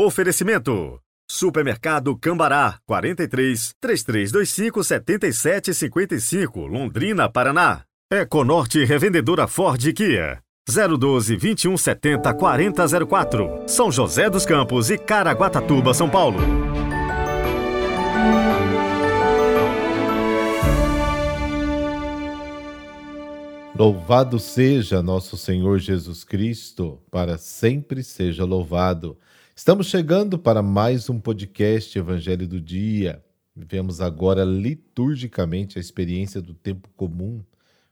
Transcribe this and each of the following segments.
Oferecimento. Supermercado Cambará, 43 3325 7755, Londrina, Paraná. Econorte Revendedora Ford Kia. 012 2170 4004, São José dos Campos e Caraguatatuba, São Paulo. Louvado seja nosso Senhor Jesus Cristo, para sempre seja louvado. Estamos chegando para mais um podcast Evangelho do Dia. Vivemos agora liturgicamente a experiência do tempo comum,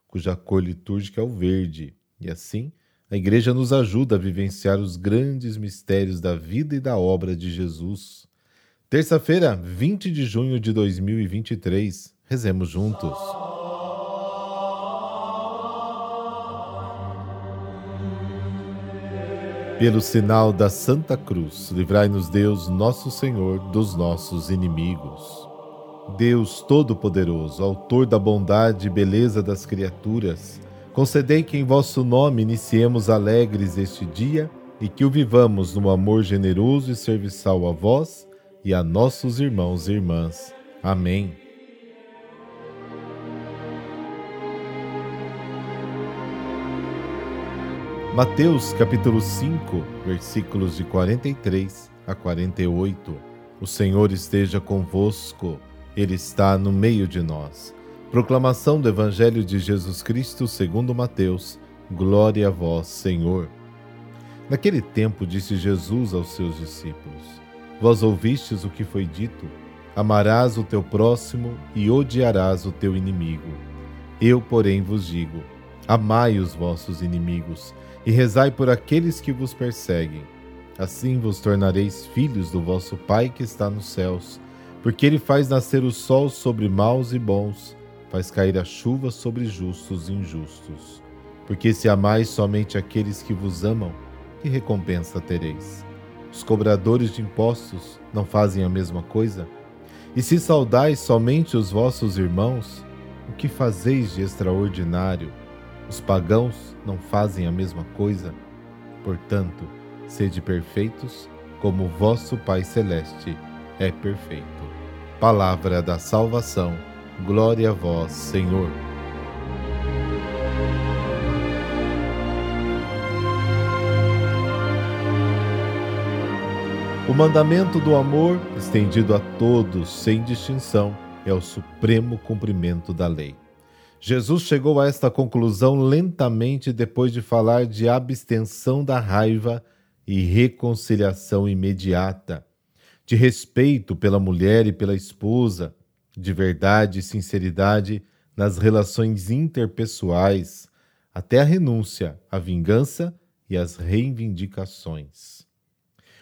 cuja cor litúrgica é o verde. E assim, a Igreja nos ajuda a vivenciar os grandes mistérios da vida e da obra de Jesus. Terça-feira, 20 de junho de 2023. Rezemos juntos. Pelo sinal da Santa Cruz, livrai-nos Deus, nosso Senhor, dos nossos inimigos. Deus Todo-Poderoso, Autor da bondade e beleza das criaturas, concedei que em vosso nome iniciemos alegres este dia e que o vivamos no amor generoso e serviçal a vós e a nossos irmãos e irmãs. Amém. Mateus capítulo 5, versículos de 43 a 48. O Senhor esteja convosco, Ele está no meio de nós. Proclamação do Evangelho de Jesus Cristo segundo Mateus. Glória a vós, Senhor. Naquele tempo disse Jesus aos seus discípulos: Vós ouvistes o que foi dito: Amarás o teu próximo e odiarás o teu inimigo. Eu, porém, vos digo: Amai os vossos inimigos e rezai por aqueles que vos perseguem. Assim vos tornareis filhos do vosso Pai que está nos céus, porque ele faz nascer o sol sobre maus e bons, faz cair a chuva sobre justos e injustos. Porque se amais somente aqueles que vos amam, que recompensa tereis? Os cobradores de impostos não fazem a mesma coisa? E se saudais somente os vossos irmãos, o que fazeis de extraordinário? Os pagãos não fazem a mesma coisa? Portanto, sede perfeitos, como vosso Pai Celeste é perfeito. Palavra da salvação. Glória a vós, Senhor. O mandamento do amor, estendido a todos sem distinção, é o supremo cumprimento da lei. Jesus chegou a esta conclusão lentamente depois de falar de abstenção da raiva e reconciliação imediata, de respeito pela mulher e pela esposa, de verdade e sinceridade nas relações interpessoais, até a renúncia, a vingança e as reivindicações.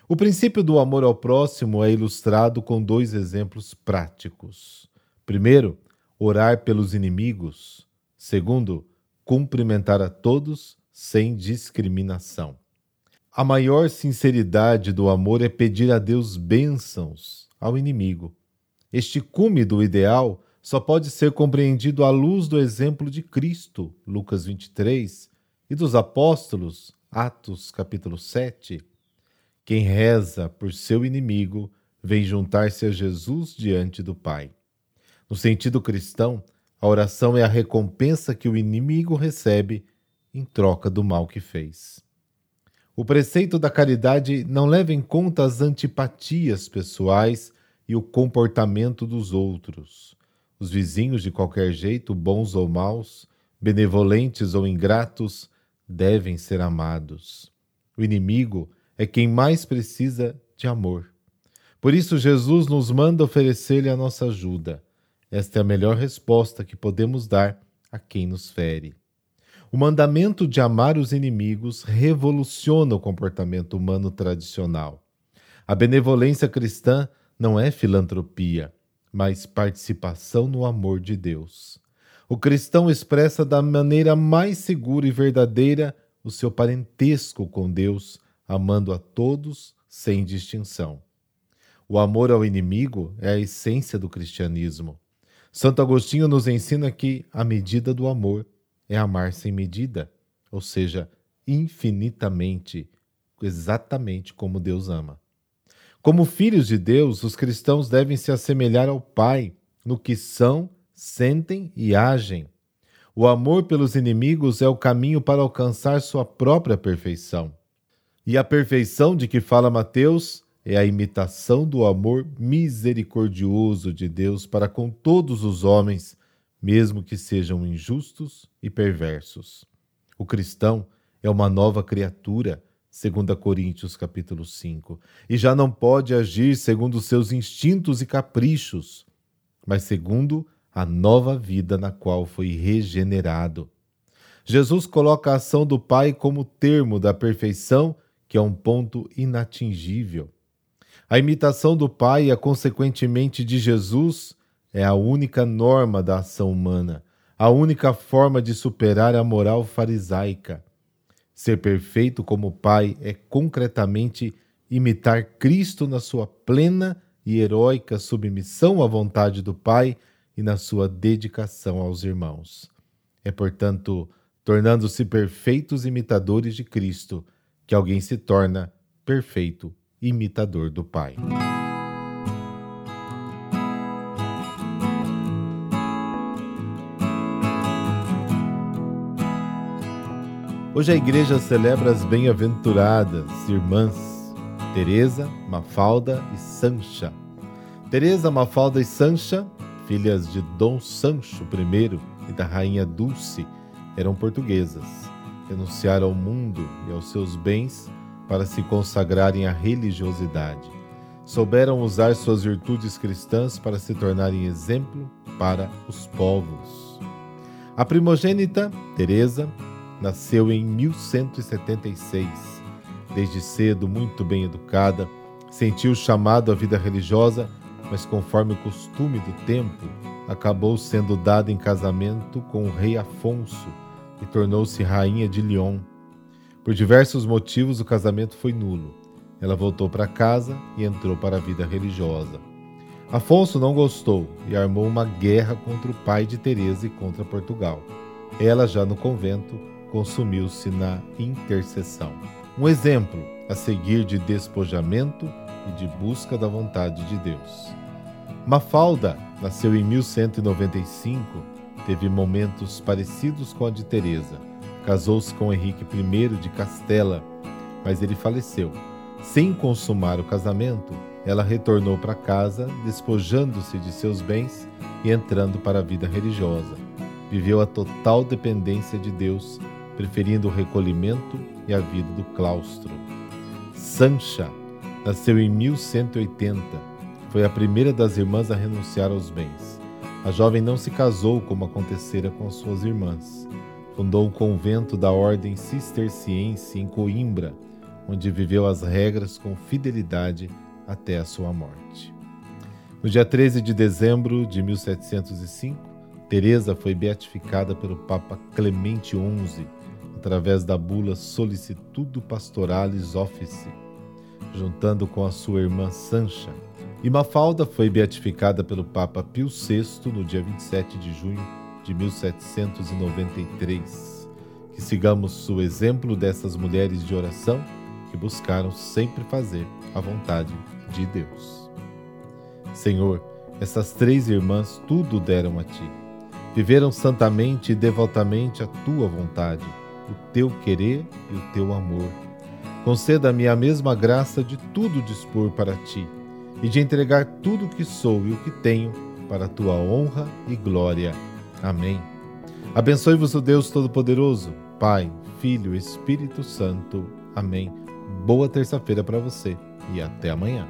O princípio do amor ao próximo é ilustrado com dois exemplos práticos. Primeiro, orar pelos inimigos. Segundo, cumprimentar a todos sem discriminação. A maior sinceridade do amor é pedir a Deus bênçãos ao inimigo. Este cume do ideal só pode ser compreendido à luz do exemplo de Cristo, Lucas 23, e dos apóstolos, Atos capítulo 7. Quem reza por seu inimigo vem juntar-se a Jesus diante do Pai. No sentido cristão, a oração é a recompensa que o inimigo recebe em troca do mal que fez. O preceito da caridade não leva em conta as antipatias pessoais e o comportamento dos outros. Os vizinhos, de qualquer jeito, bons ou maus, benevolentes ou ingratos, devem ser amados. O inimigo é quem mais precisa de amor. Por isso, Jesus nos manda oferecer-lhe a nossa ajuda esta é a melhor resposta que podemos dar a quem nos fere. O mandamento de amar os inimigos revoluciona o comportamento humano tradicional. A benevolência cristã não é filantropia, mas participação no amor de Deus. O cristão expressa da maneira mais segura e verdadeira o seu parentesco com Deus, amando a todos sem distinção. O amor ao inimigo é a essência do cristianismo. Santo Agostinho nos ensina que a medida do amor é amar sem medida, ou seja, infinitamente, exatamente como Deus ama. Como filhos de Deus, os cristãos devem se assemelhar ao Pai no que são, sentem e agem. O amor pelos inimigos é o caminho para alcançar sua própria perfeição. E a perfeição de que fala Mateus é a imitação do amor misericordioso de Deus para com todos os homens, mesmo que sejam injustos e perversos. O cristão é uma nova criatura, segundo Coríntios capítulo 5, e já não pode agir segundo seus instintos e caprichos, mas segundo a nova vida na qual foi regenerado. Jesus coloca a ação do Pai como termo da perfeição, que é um ponto inatingível. A imitação do Pai e, consequentemente, de Jesus é a única norma da ação humana, a única forma de superar a moral farisaica. Ser perfeito como Pai é concretamente imitar Cristo na sua plena e heróica submissão à vontade do Pai e na sua dedicação aos irmãos. É, portanto, tornando-se perfeitos imitadores de Cristo, que alguém se torna perfeito imitador do Pai. Hoje a igreja celebra as bem-aventuradas irmãs Teresa, Mafalda e Sancha. Teresa, Mafalda e Sancha filhas de Dom Sancho I e da Rainha Dulce, eram portuguesas. Renunciaram ao mundo e aos seus bens para se consagrarem à religiosidade. Souberam usar suas virtudes cristãs para se tornarem exemplo para os povos. A primogênita, Teresa, nasceu em 1176. Desde cedo, muito bem educada, sentiu o chamado à vida religiosa mas conforme o costume do tempo, acabou sendo dada em casamento com o rei Afonso e tornou-se rainha de Lyon. Por diversos motivos, o casamento foi nulo. Ela voltou para casa e entrou para a vida religiosa. Afonso não gostou e armou uma guerra contra o pai de Teresa e contra Portugal. Ela, já no convento, consumiu-se na intercessão. Um exemplo a seguir de despojamento e de busca da vontade de Deus. Mafalda nasceu em 1195, teve momentos parecidos com a de Teresa. Casou-se com Henrique I de Castela, mas ele faleceu. Sem consumar o casamento, ela retornou para casa, despojando-se de seus bens e entrando para a vida religiosa. Viveu a total dependência de Deus, preferindo o recolhimento e a vida do claustro. Sancha Nasceu em 1180. Foi a primeira das irmãs a renunciar aos bens. A jovem não se casou como acontecera com suas irmãs. Fundou um convento da ordem cisterciense em Coimbra, onde viveu as regras com fidelidade até a sua morte. No dia 13 de dezembro de 1705, Teresa foi beatificada pelo Papa Clemente XI através da bula Solicitudo Pastoralis Office juntando com a sua irmã Sancha. E Mafalda foi beatificada pelo Papa Pio VI no dia 27 de junho de 1793. Que sigamos o exemplo dessas mulheres de oração que buscaram sempre fazer a vontade de Deus. Senhor, essas três irmãs tudo deram a ti. Viveram santamente e devotamente a tua vontade, o teu querer e o teu amor Conceda-me a mesma graça de tudo dispor para ti e de entregar tudo o que sou e o que tenho para a tua honra e glória. Amém. Abençoe-vos o Deus Todo-Poderoso, Pai, Filho Espírito Santo. Amém. Boa terça-feira para você e até amanhã.